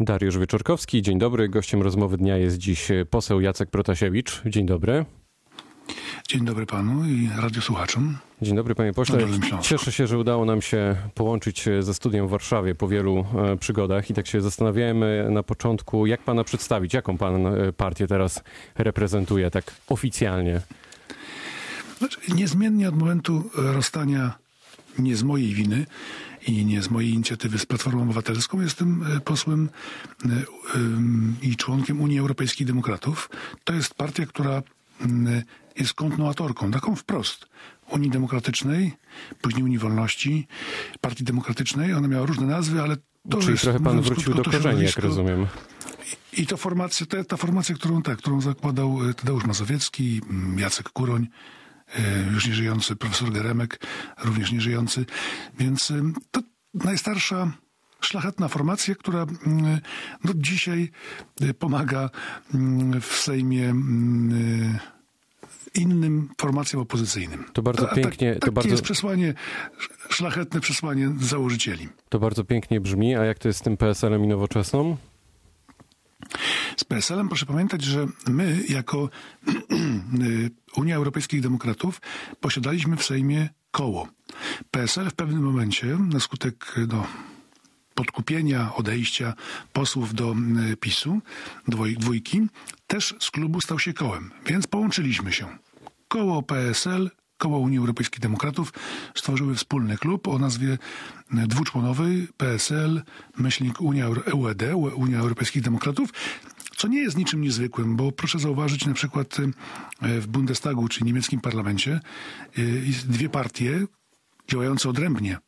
Dariusz Wieczorkowski, dzień dobry. Gościem rozmowy dnia jest dziś poseł Jacek Protasiewicz. Dzień dobry. Dzień dobry panu i radiosłuchaczom. Dzień dobry panie pośle. Cieszę się, że udało nam się połączyć ze studiem w Warszawie po wielu e, przygodach i tak się zastanawiałem na początku, jak pana przedstawić, jaką pan e, partię teraz reprezentuje tak oficjalnie. Znaczy, niezmiennie od momentu rozstania nie z mojej winy i nie z mojej inicjatywy z Platformą Obywatelską. Jestem e, posłem i członkiem Unii Europejskich Demokratów. To jest partia, która jest kontynuatorką, taką wprost Unii Demokratycznej, później Unii Wolności, Partii Demokratycznej. Ona miała różne nazwy, ale to Czyli jest, trochę pan wrócił do korzeni, jak rozumiem. I to formacja, ta, ta formacja, którą, tak, którą zakładał e, Tadeusz Mazowiecki, Jacek Kuroń, e, już nieżyjący profesor Geremek, również nieżyjący. Więc e, to najstarsza szlachetna formacja, która no, dzisiaj pomaga w Sejmie innym formacjom opozycyjnym. To bardzo tak- pięknie. Tak, to bardzo... jest przesłanie, szlachetne przesłanie założycieli. To bardzo pięknie brzmi. A jak to jest z tym PSL-em i nowoczesną? Z PSL-em proszę pamiętać, że my jako Unia Europejskich Demokratów posiadaliśmy w Sejmie koło. PSL w pewnym momencie, na skutek no, podkupienia, odejścia posłów do PiSu, dwójki, też z klubu stał się kołem, więc połączyliśmy się. Koło PSL, koło Unii Europejskich Demokratów stworzyły wspólny klub o nazwie dwuczłonowej PSL, myślnik Unia EUED, Unia Europejskich Demokratów, co nie jest niczym niezwykłym, bo proszę zauważyć na przykład w Bundestagu, czy niemieckim parlamencie, dwie partie działające odrębnie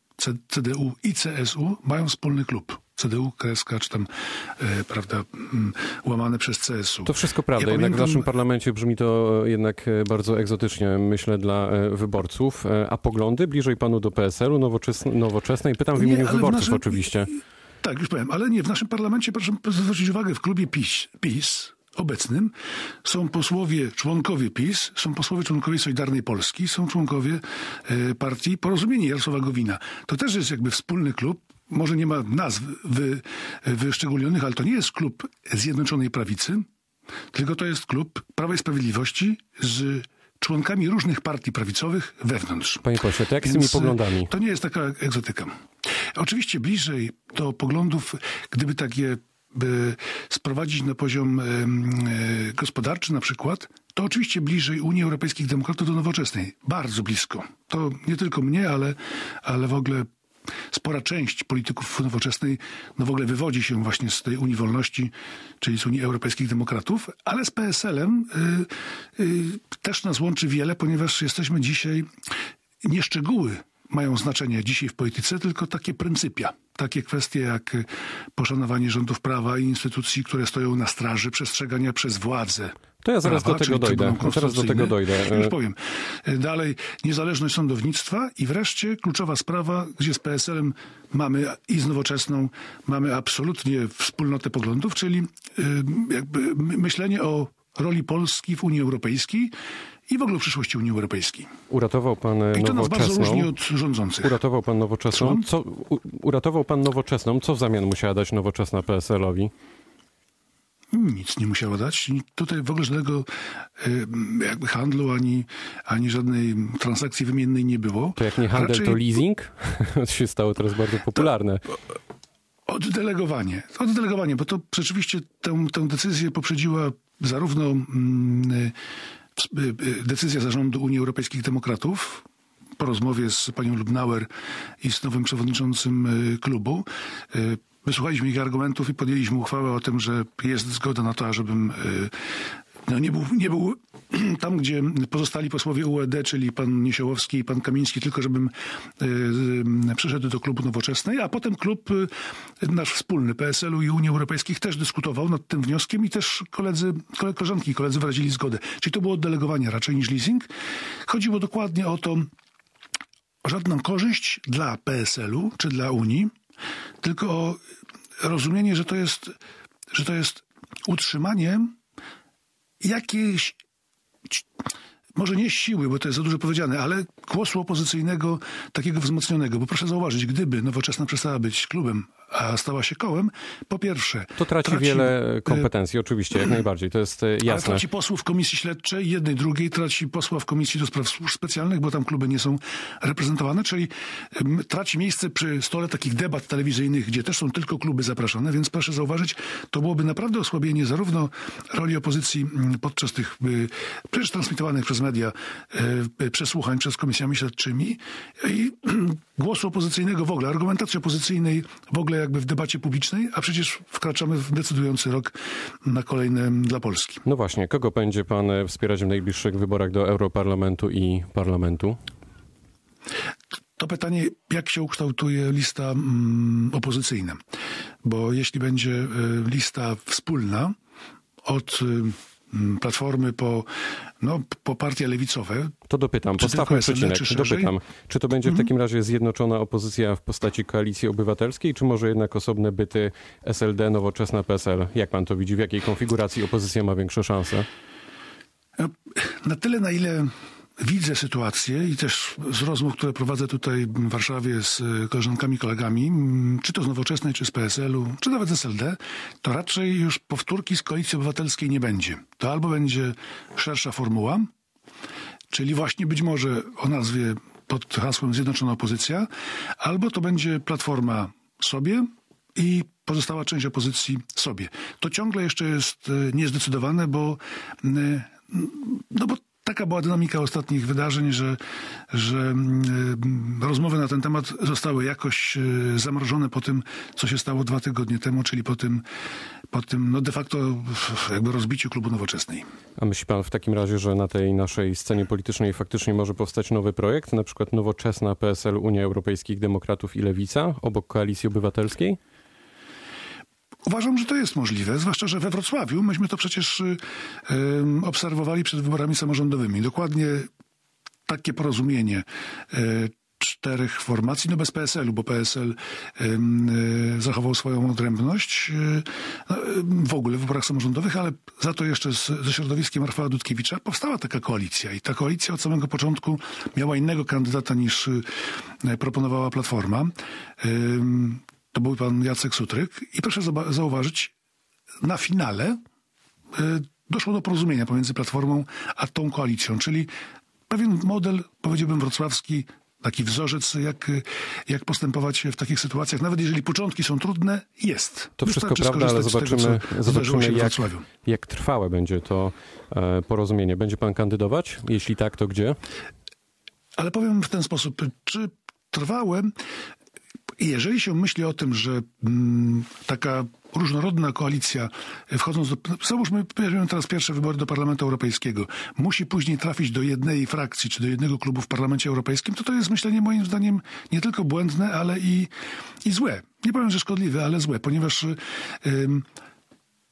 CDU i CSU mają wspólny klub. CDU, KSK, czy tam, e, prawda, m, łamane przez CSU. To wszystko prawda, ja jednak pamiętam... w naszym parlamencie brzmi to jednak bardzo egzotycznie, myślę, dla wyborców. A poglądy bliżej panu do PSL-u, nowoczesnej? Pytam w imieniu nie, wyborców naszym... oczywiście. Tak, już powiem, ale nie, w naszym parlamencie, proszę zwrócić uwagę, w klubie PiS, PiS obecnym są posłowie, członkowie PiS, są posłowie, członkowie Solidarnej Polski, są członkowie e, partii Porozumienie Jarosława Gowina. To też jest jakby wspólny klub, może nie ma nazw wy, wyszczególnionych, ale to nie jest klub Zjednoczonej Prawicy, tylko to jest klub Prawa i Sprawiedliwości z członkami różnych partii prawicowych wewnątrz. Panie pośle, to jak Więc z tymi poglądami? To nie jest taka egzotyka. Oczywiście bliżej do poglądów, gdyby takie by sprowadzić na poziom e, gospodarczy na przykład, to oczywiście bliżej Unii Europejskich Demokratów do nowoczesnej. Bardzo blisko. To nie tylko mnie, ale, ale w ogóle spora część polityków nowoczesnej no w ogóle wywodzi się właśnie z tej Unii Wolności, czyli z Unii Europejskich Demokratów, ale z PSL-em y, y, też nas łączy wiele, ponieważ jesteśmy dzisiaj nie szczegóły mają znaczenie dzisiaj w polityce, tylko takie pryncypia. Takie kwestie jak poszanowanie rządów prawa i instytucji, które stoją na straży przestrzegania przez władzę. To ja zaraz prawa, do tego dojdę. Zaraz do tego dojdę. Już powiem. Dalej, niezależność sądownictwa i wreszcie kluczowa sprawa, gdzie z PSL-em mamy i z nowoczesną mamy absolutnie wspólnotę poglądów, czyli jakby myślenie o roli Polski w Unii Europejskiej i w ogóle w przyszłości Unii Europejskiej. Uratował pan I to nas bardzo różni od rządzących. Uratował pan nowoczesną. Co, u, uratował pan nowoczesną. Co w zamian musiała dać nowoczesna PSL-owi? Nic nie musiała dać. Tutaj w ogóle żadnego jakby handlu ani, ani żadnej transakcji wymiennej nie było. To jak nie handel, Raczej... to leasing? to się stało teraz bardzo popularne. To... Oddelegowanie. Oddelegowanie, bo to rzeczywiście tę, tę decyzję poprzedziła zarówno mm, Y, y, decyzja zarządu Unii Europejskich Demokratów po rozmowie z panią Lubnauer i z nowym przewodniczącym y, klubu. Wysłuchaliśmy ich argumentów i podjęliśmy uchwałę o tym, że jest zgoda na to, ażebym nie, był, nie był tam, gdzie pozostali posłowie UED, czyli pan Niesiołowski i pan Kamiński, tylko żebym y, przyszedł do klubu Nowoczesnej, a potem klub y, nasz wspólny PSL-u i Unii Europejskiej też dyskutował nad tym wnioskiem i też koledzy, koleżanki i koledzy wyrazili zgodę. Czyli to było oddelegowanie raczej niż leasing. Chodziło dokładnie o to, żadną korzyść dla PSL-u czy dla Unii, tylko o rozumienie, że to jest, że to jest utrzymanie jakiejś może nie siły, bo to jest za dużo powiedziane, ale głosu opozycyjnego, takiego wzmocnionego. Bo proszę zauważyć, gdyby Nowoczesna przestała być klubem, a stała się kołem, po pierwsze... To traci, traci wiele kompetencji, oczywiście, jak najbardziej, to jest jasne. Ale traci posłów komisji śledczej, jednej, drugiej, traci posła w komisji do spraw służb specjalnych, bo tam kluby nie są reprezentowane, czyli traci miejsce przy stole takich debat telewizyjnych, gdzie też są tylko kluby zapraszane, więc proszę zauważyć, to byłoby naprawdę osłabienie zarówno roli opozycji podczas tych przecież transmitowanych przez media przesłuchań przez komisjami śledczymi i głosu opozycyjnego w ogóle, argumentacji opozycyjnej w ogóle jakby w debacie publicznej, a przecież wkraczamy w decydujący rok na kolejne dla Polski. No właśnie, kogo będzie pan wspierać w najbliższych wyborach do Europarlamentu i Parlamentu? To pytanie, jak się ukształtuje lista mm, opozycyjna? Bo jeśli będzie y, lista wspólna od y, Platformy po, no, po partie lewicowe. To dopytam, postawmy przecinek, czy dopytam. Czy to będzie w takim razie zjednoczona opozycja w postaci koalicji obywatelskiej, czy może jednak osobne byty SLD, Nowoczesna, PSL? Jak pan to widzi? W jakiej konfiguracji opozycja ma większe szanse? Na tyle, na ile widzę sytuację i też z rozmów, które prowadzę tutaj w Warszawie z e, koleżankami, kolegami, czy to z Nowoczesnej, czy z PSL-u, czy nawet z SLD, to raczej już powtórki z Koalicji Obywatelskiej nie będzie. To albo będzie szersza formuła, czyli właśnie być może o nazwie pod hasłem Zjednoczona Opozycja, albo to będzie Platforma sobie i pozostała część opozycji sobie. To ciągle jeszcze jest e, niezdecydowane, bo no bo taka była dynamika ostatnich wydarzeń, że, że mm, rozmowy na ten temat zostały jakoś e, zamrożone po tym, co się stało dwa tygodnie temu, czyli po tym, po tym no de facto jakby rozbiciu klubu nowoczesnej. A myśli pan w takim razie, że na tej naszej scenie politycznej faktycznie może powstać nowy projekt, na przykład nowoczesna PSL, Unia Europejskich Demokratów i Lewica obok Koalicji Obywatelskiej? Uważam, że to jest możliwe, zwłaszcza, że we Wrocławiu myśmy to przecież y, obserwowali przed wyborami samorządowymi. Dokładnie takie porozumienie y, czterech formacji, no bez PSL-u, bo PSL y, zachował swoją odrębność no, w ogóle w wyborach samorządowych, ale za to jeszcze z, ze środowiskiem Rafała Dudkiewicza powstała taka koalicja i ta koalicja od samego początku miała innego kandydata niż proponowała Platforma to był pan Jacek Sutryk i proszę zauważyć, na finale y, doszło do porozumienia pomiędzy Platformą a tą koalicją, czyli pewien model, powiedziałbym, wrocławski, taki wzorzec, jak, jak postępować w takich sytuacjach. Nawet jeżeli początki są trudne, jest. To wszystko prawda, ale zobaczymy, tego, zobaczymy jak, jak trwałe będzie to e, porozumienie. Będzie pan kandydować? Jeśli tak, to gdzie? Ale powiem w ten sposób, czy trwałe, i jeżeli się myśli o tym, że mm, taka różnorodna koalicja, e, wchodząc do, załóżmy, weźmiemy teraz pierwsze wybory do Parlamentu Europejskiego, musi później trafić do jednej frakcji, czy do jednego klubu w Parlamencie Europejskim, to to jest myślenie moim zdaniem nie tylko błędne, ale i, i złe. Nie powiem, że szkodliwe, ale złe, ponieważ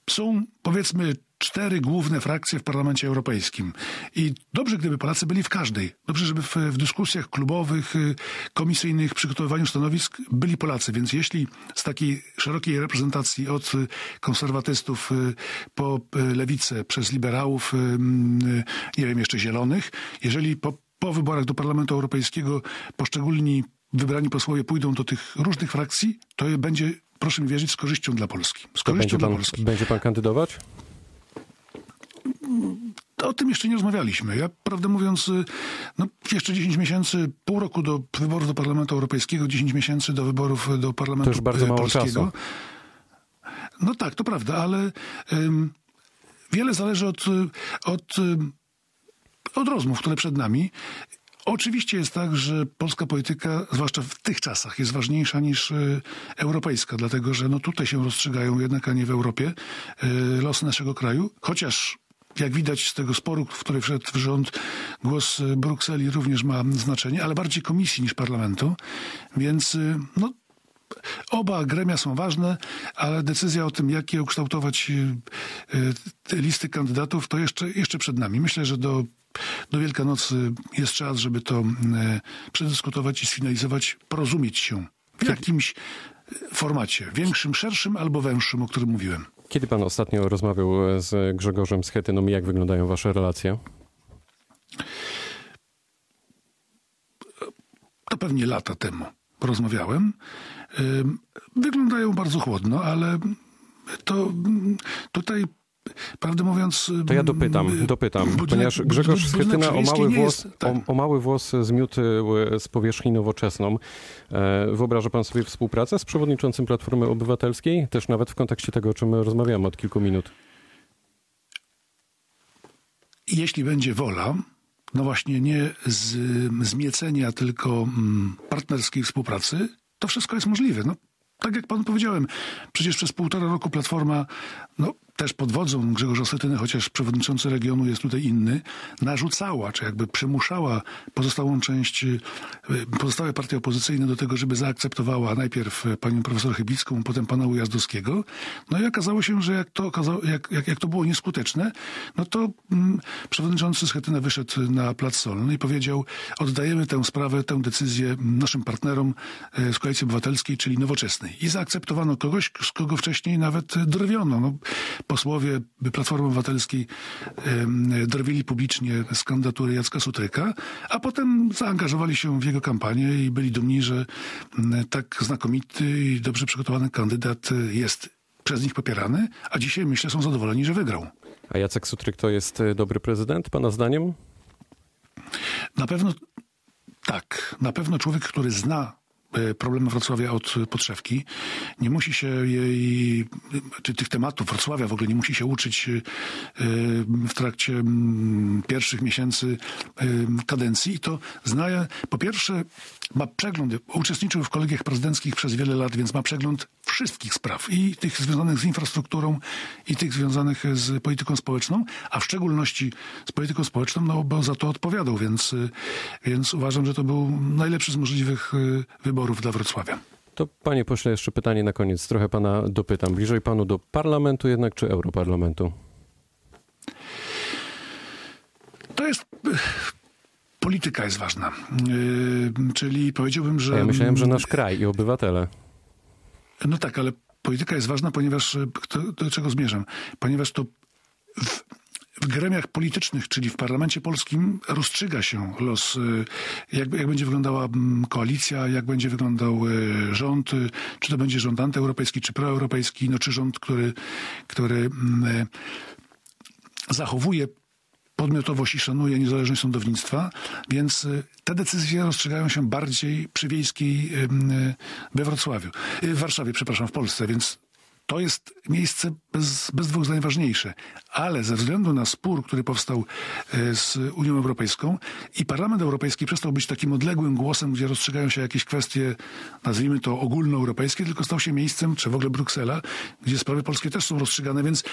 są powiedzmy cztery główne frakcje w Parlamencie Europejskim. I dobrze, gdyby Polacy byli w każdej. Dobrze, żeby w, w, dyskusjach klubowych, y, komisyjnych, przygotowywaniu stanowisk byli Polacy. Więc jeśli z takiej szerokiej reprezentacji od konserwatystów y, po y, lewicę, przez liberałów, nie wiem, jeszcze zielonych, jeżeli po, po wyborach do Parlamentu Europejskiego poszczególni wybrani posłowie pójdą do tych różnych frakcji, to będzie, proszę mi wierzyć, z korzyścią dla Polski. Z korzyścią dla pan, Polski. Będzie pan kandydować? O tym jeszcze nie rozmawialiśmy. Ja, prawdę mówiąc, y, no, jeszcze 10 miesięcy, pół roku do wyborów do Parlamentu Europejskiego, 10 miesięcy do wyborów do Parlamentu to już bardzo mało Polskiego. Czasu. No tak, to prawda, ale um, wiele zależy od, od, od rozmów, które przed nami. Oczywiście jest tak, że polska polityka, zwłaszcza w tych czasach, jest ważniejsza niż y, europejska, dlatego że no tutaj się rozstrzygają jednak, a nie w Europie, y, losy naszego kraju, chociaż jak widać z tego sporu, w który wszedł w rząd, głos Brukseli również ma znaczenie, ale bardziej komisji niż parlamentu. Więc y, no, Oba gremia są ważne, ale decyzja o tym, jakie ukształtować y, y, listy kandydatów, to jeszcze, jeszcze przed nami. Myślę, że do, do Wielkanocy jest czas, żeby to przedyskutować i sfinalizować, porozumieć się w jakimś formacie, większym, szerszym albo węższym, o którym mówiłem. Kiedy pan ostatnio rozmawiał z Grzegorzem Schetyną i jak wyglądają wasze relacje? To pewnie lata temu rozmawiałem. wyglądają bardzo chłodno, ale to mm, tutaj Prawdę mówiąc. To ja dopytam, ym, dopytam, budynek- ponieważ Grzegorz Schetyna o mały, włos, jest- tak. o, o mały włos zmiótł e, z powierzchni nowoczesną. E, Wyobraża pan sobie współpracę z przewodniczącym Platformy Obywatelskiej? Też nawet w kontekście tego, o czym rozmawiamy od kilku minut. jeśli będzie wola, no właśnie nie z, zmiecenia, tylko mm, partnerskiej współpracy, to wszystko jest możliwe. No, tak jak panu powiedziałem, przecież przez półtora roku Platforma, no też pod wodzą Grzegorza Schetyny, chociaż przewodniczący regionu jest tutaj inny, narzucała, czy jakby przymuszała pozostałą część, y, pozostałe partie opozycyjne do tego, żeby zaakceptowała najpierw panią profesor Chybicką, potem pana Ujazdowskiego. No i okazało się, że jak to, okazało, jak, jak, jak to było nieskuteczne, no to mm, przewodniczący Schetyna wyszedł na Plac Solny i powiedział, oddajemy tę sprawę, tę decyzję naszym partnerom e, z Koalicji Obywatelskiej, czyli Nowoczesnej. I zaakceptowano kogoś, z kogo wcześniej nawet drwiono. No, posłowie Platformy Obywatelskiej drwili publicznie z kandydatury Jacka Sutryka, a potem zaangażowali się w jego kampanię i byli dumni, że tak znakomity i dobrze przygotowany kandydat jest przez nich popierany, a dzisiaj myślę są zadowoleni, że wygrał. A Jacek Sutryk to jest e, dobry prezydent, pana zdaniem? Na pewno tak. Na pewno człowiek, który zna problemy Wrocławia od podszewki, nie musi się jej, czy tych tematów Wrocławia w ogóle nie musi się uczyć e, w trakcie pierwszych miesięcy e, kadencji. I to zna, po pierwsze ma przegląd, uczestniczył w kolegiach prezydenckich przez wiele lat, więc ma przegląd wszystkich spraw i tych związanych z infrastrukturą i tych związanych z polityką społeczną, a w szczególności z polityką społeczną, no bo za to odpowiadał, więc, więc uważam, że to był najlepszy z możliwych y, wyborów dla Wrocławia. To panie pośle, jeszcze pytanie na koniec. Trochę pana dopytam. Bliżej panu do parlamentu jednak, czy europarlamentu? To jest... y, Polityka jest ważna. Y, Czyli powiedziałbym, że... Ja myślałem, że nasz kraj i obywatele. No tak, ale polityka jest ważna, ponieważ e, to, do czego zmierzam? Ponieważ to w, w gremiach politycznych, czyli w parlamencie polskim, rozstrzyga się los, e, jak, jak będzie wyglądała mm, koalicja, jak będzie wyglądał e, rząd, czy to będzie rząd antyeuropejski, czy proeuropejski, no, czy rząd, który, który mm, zachowuje podmiotowość i szanuje niezależność sądownictwa, więc y, te decyzje rozstrzygają się bardziej przy Wiejskiej y, we Wrocławiu, y, w Warszawie, przepraszam, w Polsce, więc to jest miejsce bez, bez dwóch zdań ważniejsze. Ale ze względu na spór, który powstał z Unią Europejską i Parlament Europejski przestał być takim odległym głosem, gdzie rozstrzygają się jakieś kwestie, nazwijmy to ogólnoeuropejskie, tylko stał się miejscem, czy w ogóle Bruksela, gdzie sprawy polskie też są rozstrzygane, więc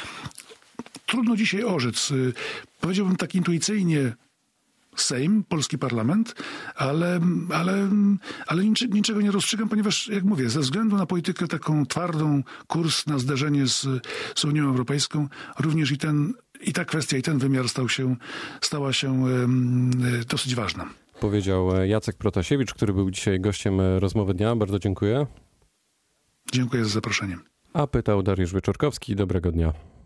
trudno dzisiaj orzec. Y, Powiedziałbym tak intuicyjnie Sejm, polski parlament, ale, ale, ale niczego nie rozstrzygam, ponieważ, jak mówię, ze względu na politykę taką twardą, kurs na zderzenie z, z Unią Europejską, również i, ten, i ta kwestia, i ten wymiar stał się, stała się em, dosyć ważna. Powiedział e, Jacek Protasiewicz, który był dzisiaj gościem e, rozmowy dnia. Bardzo dziękuję. Dziękuję za zaproszenie. A pytał Dariusz Wieczorkowski. Dobrego dnia.